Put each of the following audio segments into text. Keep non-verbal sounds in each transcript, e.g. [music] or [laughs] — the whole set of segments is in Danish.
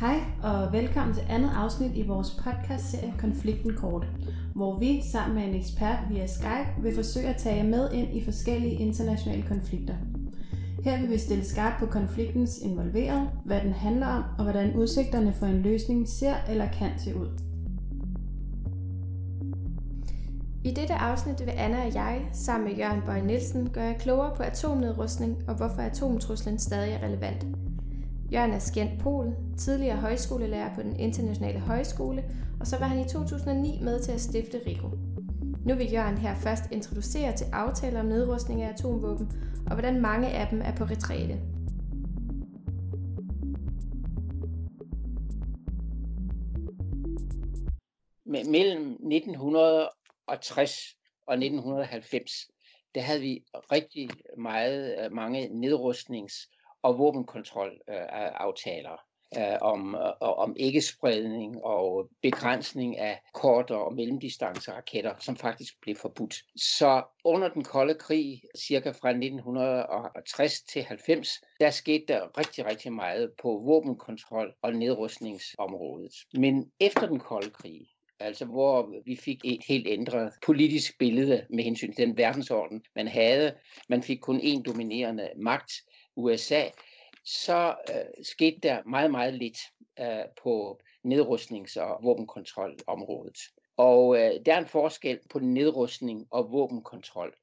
Hej og velkommen til andet afsnit i vores podcastserie Konflikten Kort, hvor vi sammen med en ekspert via Skype vil forsøge at tage jer med ind i forskellige internationale konflikter. Her vil vi stille skarpt på konfliktens involverede, hvad den handler om og hvordan udsigterne for en løsning ser eller kan se ud. I dette afsnit vil Anna og jeg, sammen med Jørgen Bøje Nielsen, gøre jer klogere på atomnedrustning og hvorfor atomtruslen stadig er relevant. Jørgen er skændt Pol, tidligere højskolelærer på den internationale højskole, og så var han i 2009 med til at stifte RIGO. Nu vil Jørgen her først introducere til aftaler om nedrustning af atomvåben, og hvordan mange af dem er på retræte. Mellem 1960 og 1990, der havde vi rigtig meget, øh, mange nedrustnings- og våbenkontrolaftaler øh, øh, om, øh, om ikke-spredning og begrænsning af kortere og mellemdistanceraketter, som faktisk blev forbudt. Så under den kolde krig, cirka fra 1960 til 90, der skete der rigtig, rigtig meget på våbenkontrol- og nedrustningsområdet. Men efter den kolde krig, altså hvor vi fik et helt ændret politisk billede med hensyn til den verdensorden, man havde. Man fik kun én dominerende magt, USA, så øh, skete der meget, meget lidt øh, på nedrustnings- og våbenkontrolområdet. Og øh, der er en forskel på nedrustning og våbenkontrol.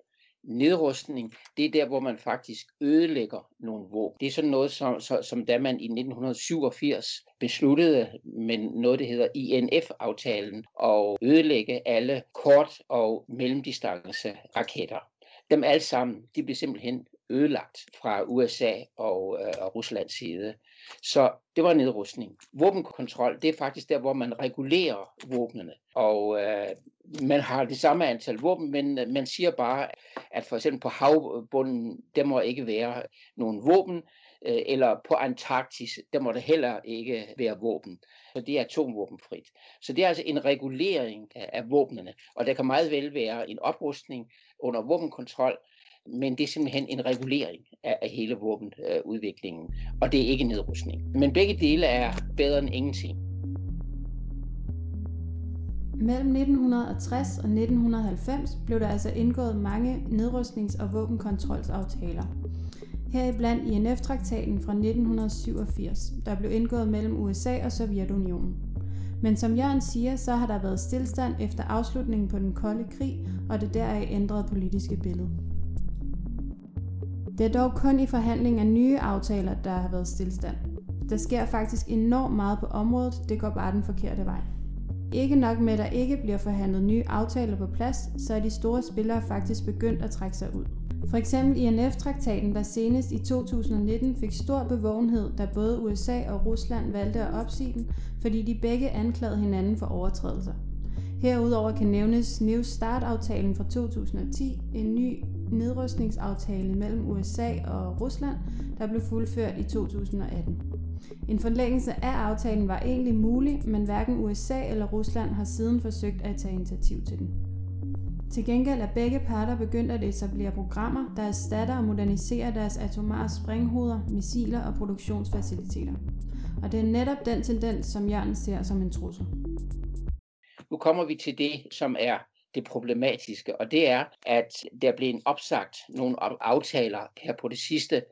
Nedrustning, det er der, hvor man faktisk ødelægger nogle våben. Det er sådan noget, som, som, som da man i 1987 besluttede med noget, der hedder INF-aftalen, at ødelægge alle kort- og mellemdistance raketter. Dem alle sammen, de blev simpelthen ødelagt fra USA og, øh, og Ruslands side. Så det var nedrustning. Våbenkontrol, det er faktisk der, hvor man regulerer våbnene. Og øh, man har det samme antal våben, men øh, man siger bare, at for eksempel på havbunden, der må ikke være nogen våben, øh, eller på Antarktis, der må der heller ikke være våben. Så det er atomvåbenfrit. Så det er altså en regulering af, af våbnene. Og der kan meget vel være en oprustning under våbenkontrol, men det er simpelthen en regulering af, af hele våbenudviklingen, og det er ikke nedrustning. Men begge dele er bedre end ingenting. Mellem 1960 og 1990 blev der altså indgået mange nedrustnings- og våbenkontrolsaftaler. Heriblandt INF-traktaten fra 1987, der blev indgået mellem USA og Sovjetunionen. Men som Jørgen siger, så har der været stillstand efter afslutningen på den kolde krig og det deraf ændrede politiske billede. Det er dog kun i forhandling af nye aftaler, der har været stillstand. Der sker faktisk enormt meget på området, det går bare den forkerte vej. Ikke nok med, at der ikke bliver forhandlet nye aftaler på plads, så er de store spillere faktisk begyndt at trække sig ud. For eksempel INF-traktaten, der senest i 2019 fik stor bevågenhed, da både USA og Rusland valgte at opsige den, fordi de begge anklagede hinanden for overtrædelser. Herudover kan nævnes New Start-aftalen fra 2010, en ny nedrustningsaftale mellem USA og Rusland, der blev fuldført i 2018. En forlængelse af aftalen var egentlig mulig, men hverken USA eller Rusland har siden forsøgt at tage initiativ til den. Til gengæld er begge parter begyndt at etablere programmer, der erstatter og moderniserer deres atomare sprænghoveder, missiler og produktionsfaciliteter. Og det er netop den tendens, som Jørgen ser som en trussel. Nu kommer vi til det, som er det problematiske, og det er, at der blev en opsagt nogle aftaler her på det sidste.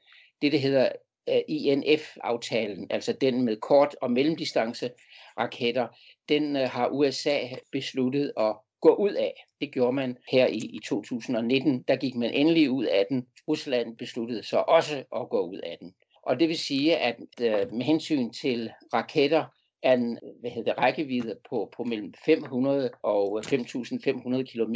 Det, der hedder øh, INF-aftalen, altså den med kort- og mellemdistance raketter, den øh, har USA besluttet at gå ud af. Det gjorde man her i, i 2019. Der gik man endelig ud af den. Rusland besluttede så også at gå ud af den. Og det vil sige, at øh, med hensyn til raketter, er en hvad hedder det, rækkevidde på, på mellem 500 og 5.500 km,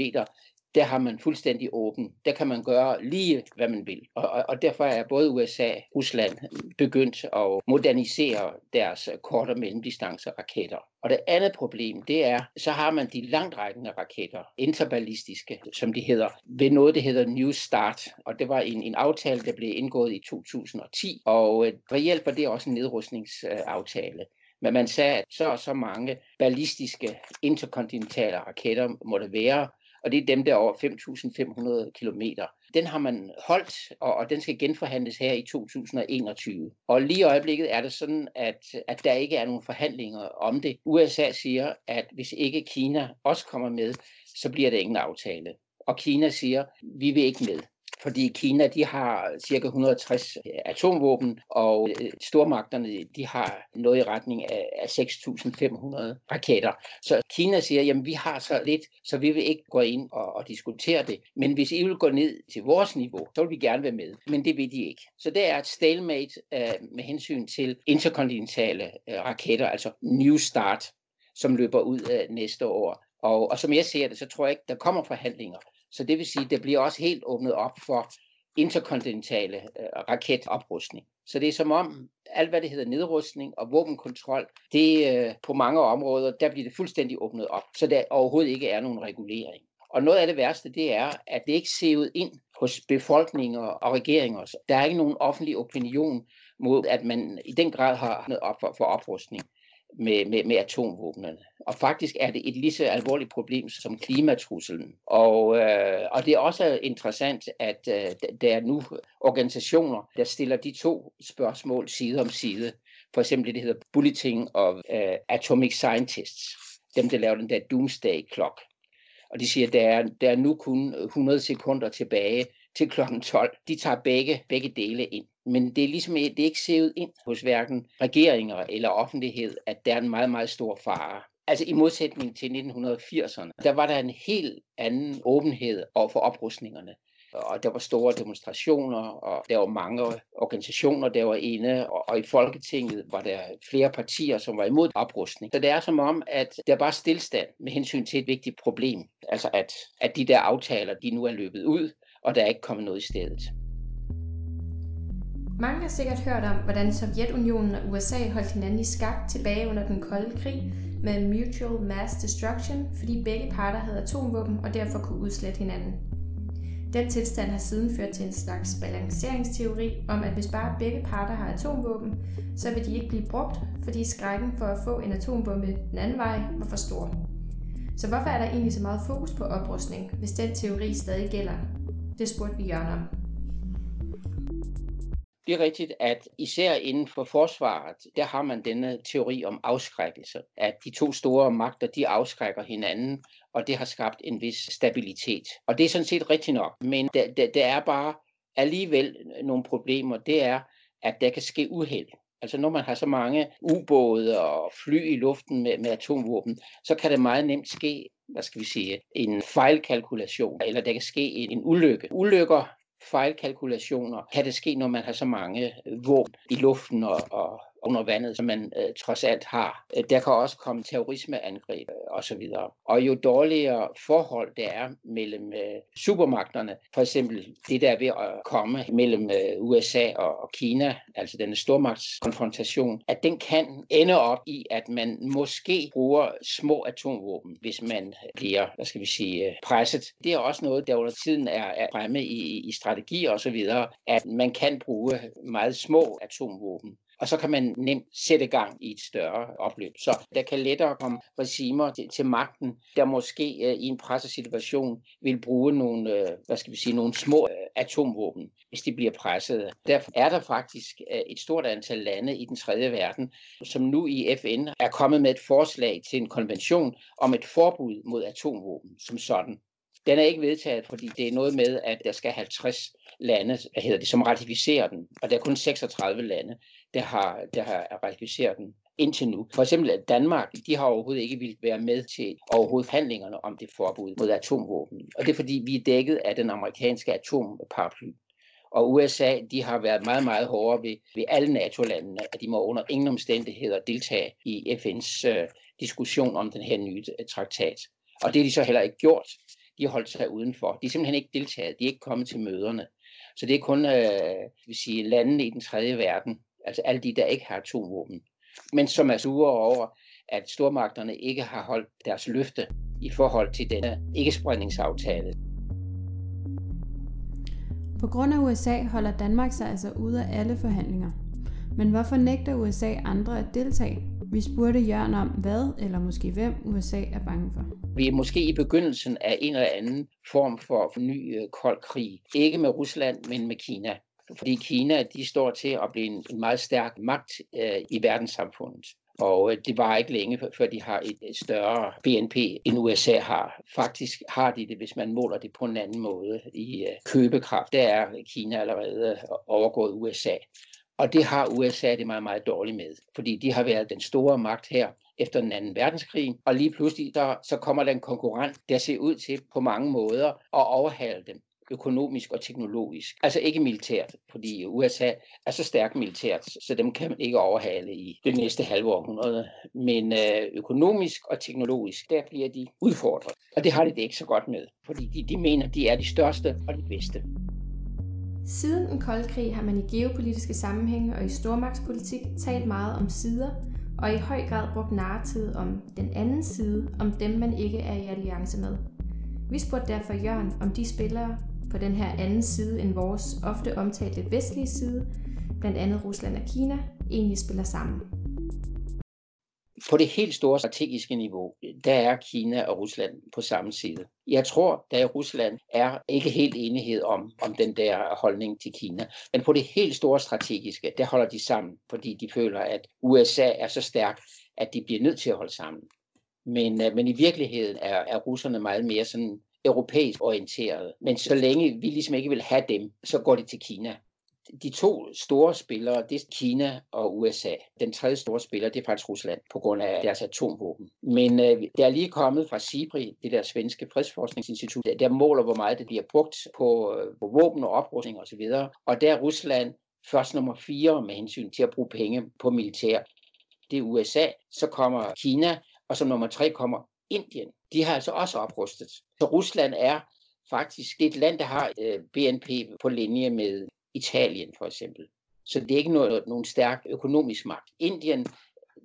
der har man fuldstændig åben. Der kan man gøre lige, hvad man vil. Og, og, og derfor er både USA og Rusland begyndt at modernisere deres kort- og mellemdistance raketter. Og det andet problem, det er, så har man de langtrækkende raketter, interballistiske, som de hedder, ved noget, der hedder New Start. Og det var en, en aftale, der blev indgået i 2010, og øh, reelt var det også en nedrustningsaftale. Men man sagde, at så og så mange ballistiske interkontinentale raketter må det være, og det er dem, der over 5.500 kilometer. Den har man holdt, og, og den skal genforhandles her i 2021. Og lige i øjeblikket er det sådan, at, at der ikke er nogen forhandlinger om det. USA siger, at hvis ikke Kina også kommer med, så bliver det ingen aftale. Og Kina siger, vi vil ikke med fordi Kina de har cirka 160 øh, atomvåben, og øh, stormagterne de har noget i retning af 6.500 raketter. Så Kina siger, jamen vi har så lidt, så vi vil ikke gå ind og, og diskutere det. Men hvis I vil gå ned til vores niveau, så vil vi gerne være med. Men det vil de ikke. Så det er et stalemate øh, med hensyn til interkontinentale raketter, altså New Start, som løber ud næste år. Og, og som jeg ser det, så tror jeg ikke, der kommer forhandlinger så det vil sige, at det bliver også helt åbnet op for interkontinentale øh, raketoprustning. Så det er som om alt, hvad det hedder nedrustning og våbenkontrol, det øh, på mange områder, der bliver det fuldstændig åbnet op, så der overhovedet ikke er nogen regulering. Og noget af det værste, det er, at det ikke ser ud ind hos befolkninger og regeringer. Der er ikke nogen offentlig opinion mod, at man i den grad har noget op for, for oprustning med, med, med atomvåbnene. Og faktisk er det et lige så alvorligt problem som klimatruslen. Og, øh, og det er også interessant, at øh, der er nu organisationer, der stiller de to spørgsmål side om side. For eksempel det, der hedder Bulletin of øh, Atomic Scientists. Dem, der laver den der Doomsday Clock. Og de siger, at der er, der er nu kun 100 sekunder tilbage til kl. 12. De tager begge, begge dele ind. Men det er ligesom det er ikke set ind hos hverken regeringer eller offentlighed, at der er en meget, meget stor fare. Altså i modsætning til 1980'erne, der var der en helt anden åbenhed over for oprustningerne. Og der var store demonstrationer, og der var mange organisationer, der var inde, og, og i Folketinget var der flere partier, som var imod oprustning. Så det er som om, at der bare stillstand med hensyn til et vigtigt problem. Altså at, at de der aftaler, de nu er løbet ud, og der er ikke kommet noget i stedet. Mange har sikkert hørt om, hvordan Sovjetunionen og USA holdt hinanden i skak tilbage under den kolde krig med mutual mass destruction, fordi begge parter havde atomvåben og derfor kunne udslette hinanden. Den tilstand har siden ført til en slags balanceringsteori om, at hvis bare begge parter har atomvåben, så vil de ikke blive brugt, fordi skrækken for at få en atombombe den anden vej var for stor. Så hvorfor er der egentlig så meget fokus på oprustning, hvis den teori stadig gælder? Det spurgte vi Jørgen om. Det er rigtigt, at især inden for forsvaret, der har man denne teori om afskrækkelse. At de to store magter, de afskrækker hinanden, og det har skabt en vis stabilitet. Og det er sådan set rigtigt nok, men der, der, der er bare alligevel nogle problemer. Det er, at der kan ske uheld. Altså når man har så mange ubåde og fly i luften med, med atomvåben, så kan det meget nemt ske, hvad skal vi sige, en fejlkalkulation, eller der kan ske en, en ulykke. Ulykker fejlkalkulationer. Kan det ske, når man har så mange våben i luften og, og under vandet, som man øh, trods alt har. Øh, der kan også komme terrorismeangreb øh, osv. Og jo dårligere forhold der er mellem øh, supermagterne, for eksempel det der er ved at komme mellem øh, USA og, og Kina, altså denne stormagtskonfrontation, at den kan ende op i, at man måske bruger små atomvåben, hvis man bliver, hvad skal vi sige, øh, presset. Det er også noget, der under tiden er, er fremme i, i strategier osv., at man kan bruge meget små atomvåben og så kan man nemt sætte gang i et større opløb. Så der kan lettere komme regimer til, til magten, der måske øh, i en pressesituation vil bruge nogle, øh, hvad skal vi sige, nogle små øh, atomvåben, hvis de bliver presset. Derfor er der faktisk øh, et stort antal lande i den tredje verden, som nu i FN er kommet med et forslag til en konvention om et forbud mod atomvåben som sådan. Den er ikke vedtaget, fordi det er noget med, at der skal 50 lande, hvad hedder det, som ratificerer den, og der er kun 36 lande, der har, der har ratificeret den indtil nu. For eksempel at Danmark, de har overhovedet ikke ville være med til overhovedet handlingerne om det forbud mod atomvåben. Og det er fordi, vi er dækket af den amerikanske atomparaply. Og USA, de har været meget, meget hårdere ved, ved alle NATO-landene, at de må under ingen omstændigheder deltage i FN's øh, diskussion om den her nye øh, traktat. Og det har de så heller ikke gjort. De har holdt sig udenfor. De er simpelthen ikke deltaget. De er ikke kommet til møderne. Så det er kun øh, vil sige, landene i den tredje verden, altså alle de, der ikke har atomvåben, men som er sure over, at stormagterne ikke har holdt deres løfte i forhold til denne ikke-spredningsaftale. På grund af USA holder Danmark sig altså ude af alle forhandlinger. Men hvorfor nægter USA andre at deltage? Vi spurgte Jørgen om, hvad eller måske hvem USA er bange for. Vi er måske i begyndelsen af en eller anden form for ny øh, kold krig. Ikke med Rusland, men med Kina. Fordi Kina de står til at blive en, en meget stærk magt øh, i verdenssamfundet. Og øh, det var ikke længe, før de har et større BNP, end USA har. Faktisk har de det, hvis man måler det på en anden måde i øh, købekraft. Der er Kina allerede øh, overgået USA. Og det har USA det meget, meget dårligt med, fordi de har været den store magt her efter den anden verdenskrig, og lige pludselig der, så kommer der en konkurrent, der ser ud til på mange måder at overhale dem økonomisk og teknologisk. Altså ikke militært, fordi USA er så stærkt militært, så dem kan man ikke overhale i det næste halve århundrede. Men øh, økonomisk og teknologisk, der bliver de udfordret. Og det har de det ikke så godt med, fordi de, de mener, de er de største og de bedste. Siden den kolde krig har man i geopolitiske sammenhænge og i stormagtspolitik talt meget om sider, og i høj grad brugt narrativet om den anden side, om dem man ikke er i alliance med. Vi spurgte derfor Jørgen, om de spillere på den her anden side end vores ofte omtalte vestlige side, blandt andet Rusland og Kina, egentlig spiller sammen. På det helt store strategiske niveau, der er Kina og Rusland på samme side. Jeg tror, der i Rusland er ikke helt enighed om, om den der holdning til Kina. Men på det helt store strategiske, der holder de sammen, fordi de føler, at USA er så stærk, at de bliver nødt til at holde sammen. Men, øh, men i virkeligheden er, er russerne meget mere sådan europæisk orienteret. Men så længe vi ligesom ikke vil have dem, så går det til Kina. De to store spillere, det er Kina og USA. Den tredje store spiller, det er faktisk Rusland, på grund af deres atomvåben. Men øh, der er lige kommet fra SIPRI, det der svenske fredsforskningsinstitut, der, der måler, hvor meget det bliver brugt på, øh, på våben og oprustning osv. Og, og der er Rusland først nummer fire med hensyn til at bruge penge på militær. Det er USA, så kommer Kina, og som nummer tre kommer Indien. De har altså også oprustet. Så Rusland er faktisk et land, der har øh, BNP på linje med Italien for eksempel. Så det er ikke noget, nogen stærk økonomisk magt. Indien,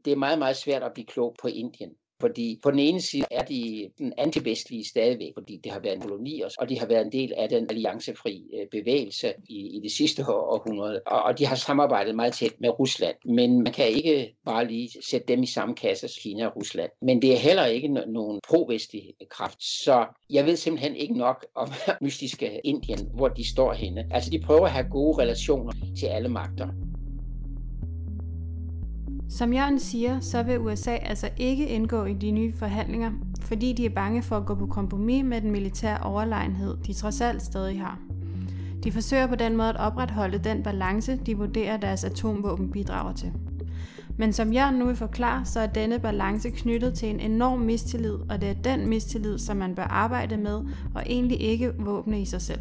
det er meget, meget svært at blive klog på Indien. Fordi på den ene side er de den antivestlige stadigvæk, fordi det har været en koloni, og de har været en del af den alliancefri øh, bevægelse i, i det sidste århundrede. Og, og de har samarbejdet meget tæt med Rusland. Men man kan ikke bare lige sætte dem i samme kasse som Kina og Rusland. Men det er heller ikke nogen provestlig kraft. Så jeg ved simpelthen ikke nok om [laughs] mystiske Indien, hvor de står henne. Altså de prøver at have gode relationer til alle magter. Som Jørgen siger, så vil USA altså ikke indgå i de nye forhandlinger, fordi de er bange for at gå på kompromis med den militære overlegenhed, de trods alt stadig har. De forsøger på den måde at opretholde den balance, de vurderer deres atomvåben bidrager til. Men som Jørgen nu vil forklare, så er denne balance knyttet til en enorm mistillid, og det er den mistillid, som man bør arbejde med, og egentlig ikke våbne i sig selv.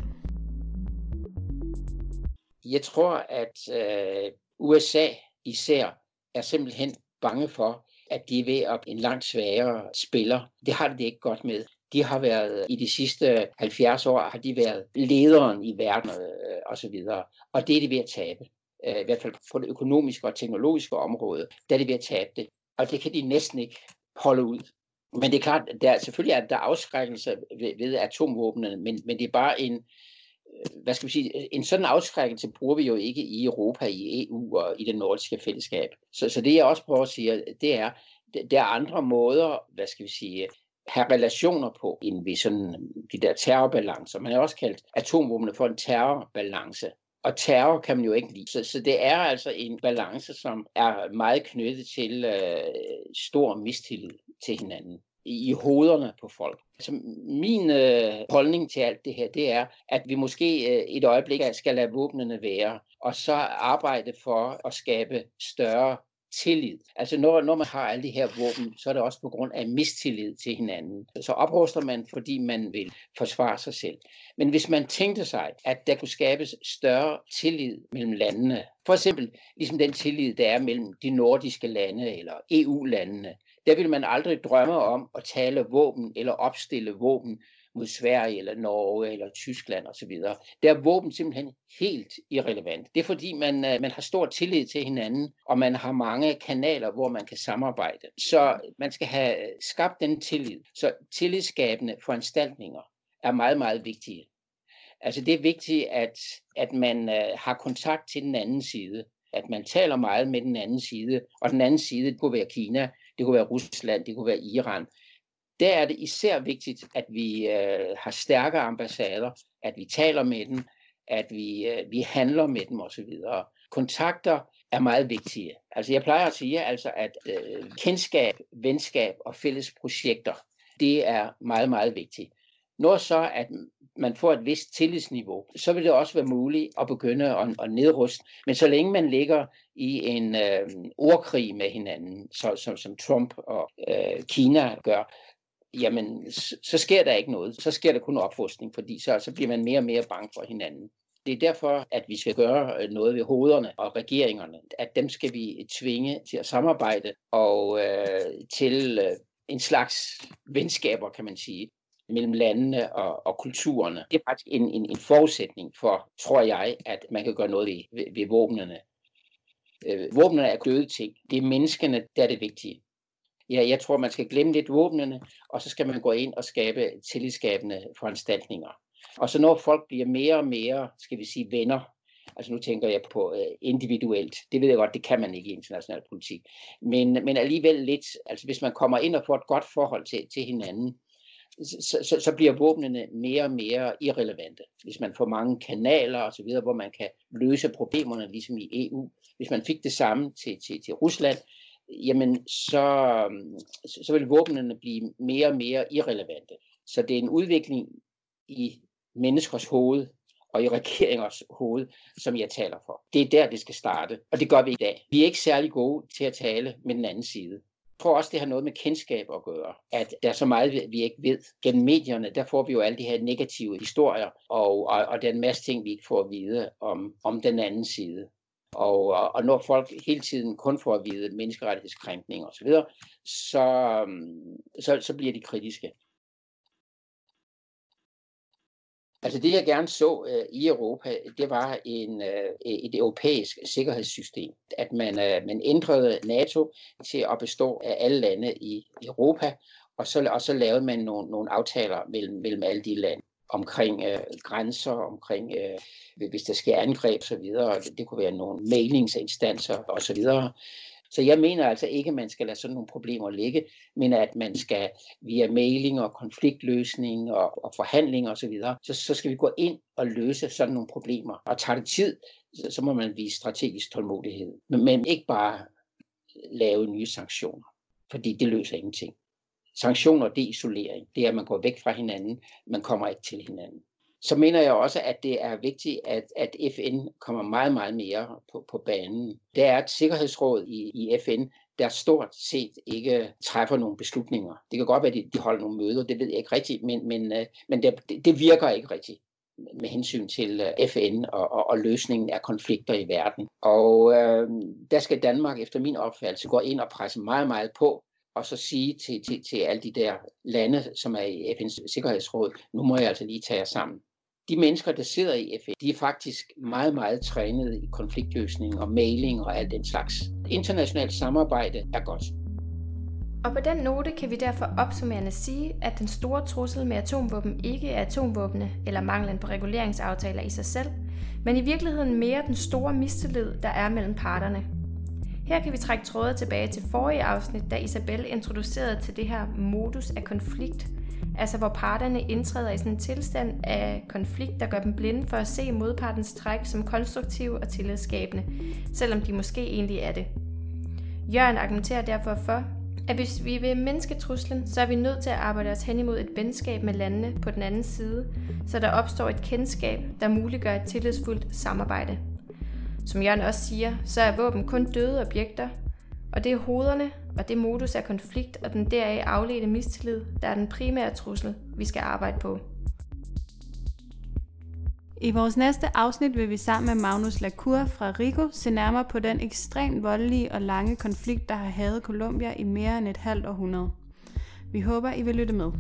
Jeg tror, at øh, USA især er simpelthen bange for, at de er ved at en langt svagere spiller. Det har det ikke godt med. De har været i de sidste 70 år, har de været lederen i verden øh, videre. Og det er de ved at tabe. Øh, I hvert fald på det økonomiske og teknologiske område, der er de ved at tabe det. Og det kan de næsten ikke holde ud. Men det er klart, der, selvfølgelig er der afskrækkelse ved, ved atomvåbnene, men, men det er bare en, hvad skal vi sige, en sådan afskrækkelse bruger vi jo ikke i Europa, i EU og i det nordiske fællesskab. Så, så det jeg også prøver at sige, det er, der er andre måder, hvad skal vi sige, have relationer på, end ved sådan de der terrorbalancer. Man har også kaldt atomvåbne for en terrorbalance. Og terror kan man jo ikke lide. Så, så det er altså en balance, som er meget knyttet til øh, stor mistillid til hinanden i hovederne på folk. Så min øh, holdning til alt det her, det er, at vi måske øh, et øjeblik skal lade våbnene være, og så arbejde for at skabe større tillid. Altså når, når man har alle de her våben, så er det også på grund af mistillid til hinanden. Så opruster man, fordi man vil forsvare sig selv. Men hvis man tænkte sig, at der kunne skabes større tillid mellem landene, for eksempel ligesom den tillid, der er mellem de nordiske lande eller EU-landene, der vil man aldrig drømme om at tale våben eller opstille våben mod Sverige eller Norge eller Tyskland osv. Der er våben simpelthen helt irrelevant. Det er fordi, man, øh, man har stor tillid til hinanden, og man har mange kanaler, hvor man kan samarbejde. Så man skal have skabt den tillid. Så tillidsskabende foranstaltninger er meget, meget vigtige. Altså det er vigtigt, at, at man øh, har kontakt til den anden side. at man taler meget med den anden side, og den anden side det kunne være Kina, det kunne være Rusland, det kunne være Iran. Der er det især vigtigt, at vi øh, har stærke ambassader, at vi taler med dem, at vi, øh, vi handler med dem osv. Kontakter er meget vigtige. Altså jeg plejer at sige, altså, at øh, kendskab, venskab og fælles projekter, det er meget, meget vigtigt. Når så, at man får et vist tillidsniveau, så vil det også være muligt at begynde at, at nedruste. Men så længe man ligger i en øh, ordkrig med hinanden, så, som, som Trump og øh, Kina gør, jamen så, så sker der ikke noget. Så sker der kun oprustning, fordi så, så bliver man mere og mere bange for hinanden. Det er derfor, at vi skal gøre øh, noget ved hovederne og regeringerne. At dem skal vi tvinge til at samarbejde og øh, til øh, en slags venskaber, kan man sige mellem landene og, og kulturerne. Det er faktisk en, en, en forudsætning for, tror jeg, at man kan gøre noget ved, ved, ved våbnene. Øh, våbnene er døde ting. Det er menneskene, der er det vigtige. Ja, jeg tror, man skal glemme lidt våbnene, og så skal man gå ind og skabe tillidsskabende foranstaltninger. Og så når folk bliver mere og mere, skal vi sige, venner, altså nu tænker jeg på øh, individuelt, det ved jeg godt, det kan man ikke i international politik, men, men alligevel lidt, altså hvis man kommer ind og får et godt forhold til, til hinanden, så, så, så bliver våbnene mere og mere irrelevante. Hvis man får mange kanaler og så videre, hvor man kan løse problemerne, ligesom i EU. Hvis man fik det samme til, til, til Rusland, jamen så, så, så vil våbnene blive mere og mere irrelevante. Så det er en udvikling i menneskers hoved og i regeringers hoved, som jeg taler for. Det er der, det skal starte, og det gør vi i dag. Vi er ikke særlig gode til at tale med den anden side. Jeg tror også, det har noget med kendskab at gøre. At der er så meget, vi ikke ved. Gennem medierne, der får vi jo alle de her negative historier, og, og, og der er en masse ting, vi ikke får at vide om, om den anden side. Og, og når folk hele tiden kun får at vide menneskerettighedskrænkninger osv., så, så, så bliver de kritiske. Altså det, jeg gerne så øh, i Europa, det var en, øh, et europæisk sikkerhedssystem. At man, øh, man ændrede NATO til at bestå af alle lande i Europa, og så, og så lavede man nogle, nogle aftaler mellem, mellem alle de lande omkring øh, grænser, omkring øh, hvis der sker angreb osv. Det, det kunne være nogle mailingsinstanser osv. Så jeg mener altså ikke, at man skal lade sådan nogle problemer ligge, men at man skal via mailing og konfliktløsning og, og forhandling osv., så, videre, så, så skal vi gå ind og løse sådan nogle problemer. Og tager det tid, så, så må man vise strategisk tålmodighed. Men, men ikke bare lave nye sanktioner, fordi det løser ingenting. Sanktioner, det er isolering. Det er, at man går væk fra hinanden, man kommer ikke til hinanden så mener jeg også, at det er vigtigt, at, at FN kommer meget, meget mere på, på banen. Der er et sikkerhedsråd i, i FN, der stort set ikke træffer nogle beslutninger. Det kan godt være, at de, de holder nogle møder, det ved jeg ikke rigtigt, men, men, øh, men det, det virker ikke rigtigt med hensyn til øh, FN og, og, og løsningen af konflikter i verden. Og øh, der skal Danmark efter min opfattelse gå ind og presse meget, meget på, og så sige til, til, til alle de der lande, som er i FN's Sikkerhedsråd, nu må jeg altså lige tage jer sammen de mennesker, der sidder i FN, de er faktisk meget, meget trænet i konfliktløsning og mailing og alt den slags. Internationalt samarbejde er godt. Og på den note kan vi derfor opsummerende sige, at den store trussel med atomvåben ikke er atomvåbne eller manglen på reguleringsaftaler i sig selv, men i virkeligheden mere den store mistillid, der er mellem parterne. Her kan vi trække tråde tilbage til forrige afsnit, da Isabel introducerede til det her modus af konflikt, Altså hvor parterne indtræder i sådan en tilstand af konflikt, der gør dem blinde for at se modpartens træk som konstruktive og tillidsskabende, selvom de måske egentlig er det. Jørgen argumenterer derfor for, at hvis vi vil mindske truslen, så er vi nødt til at arbejde os hen imod et venskab med landene på den anden side, så der opstår et kendskab, der muliggør et tillidsfuldt samarbejde. Som Jørgen også siger, så er våben kun døde objekter, og det er hovederne og det modus af konflikt og den deraf afledte mistillid, der er den primære trussel, vi skal arbejde på. I vores næste afsnit vil vi sammen med Magnus Lacour fra Rico se nærmere på den ekstremt voldelige og lange konflikt, der har havet Colombia i mere end et halvt århundrede. Vi håber, I vil lytte med.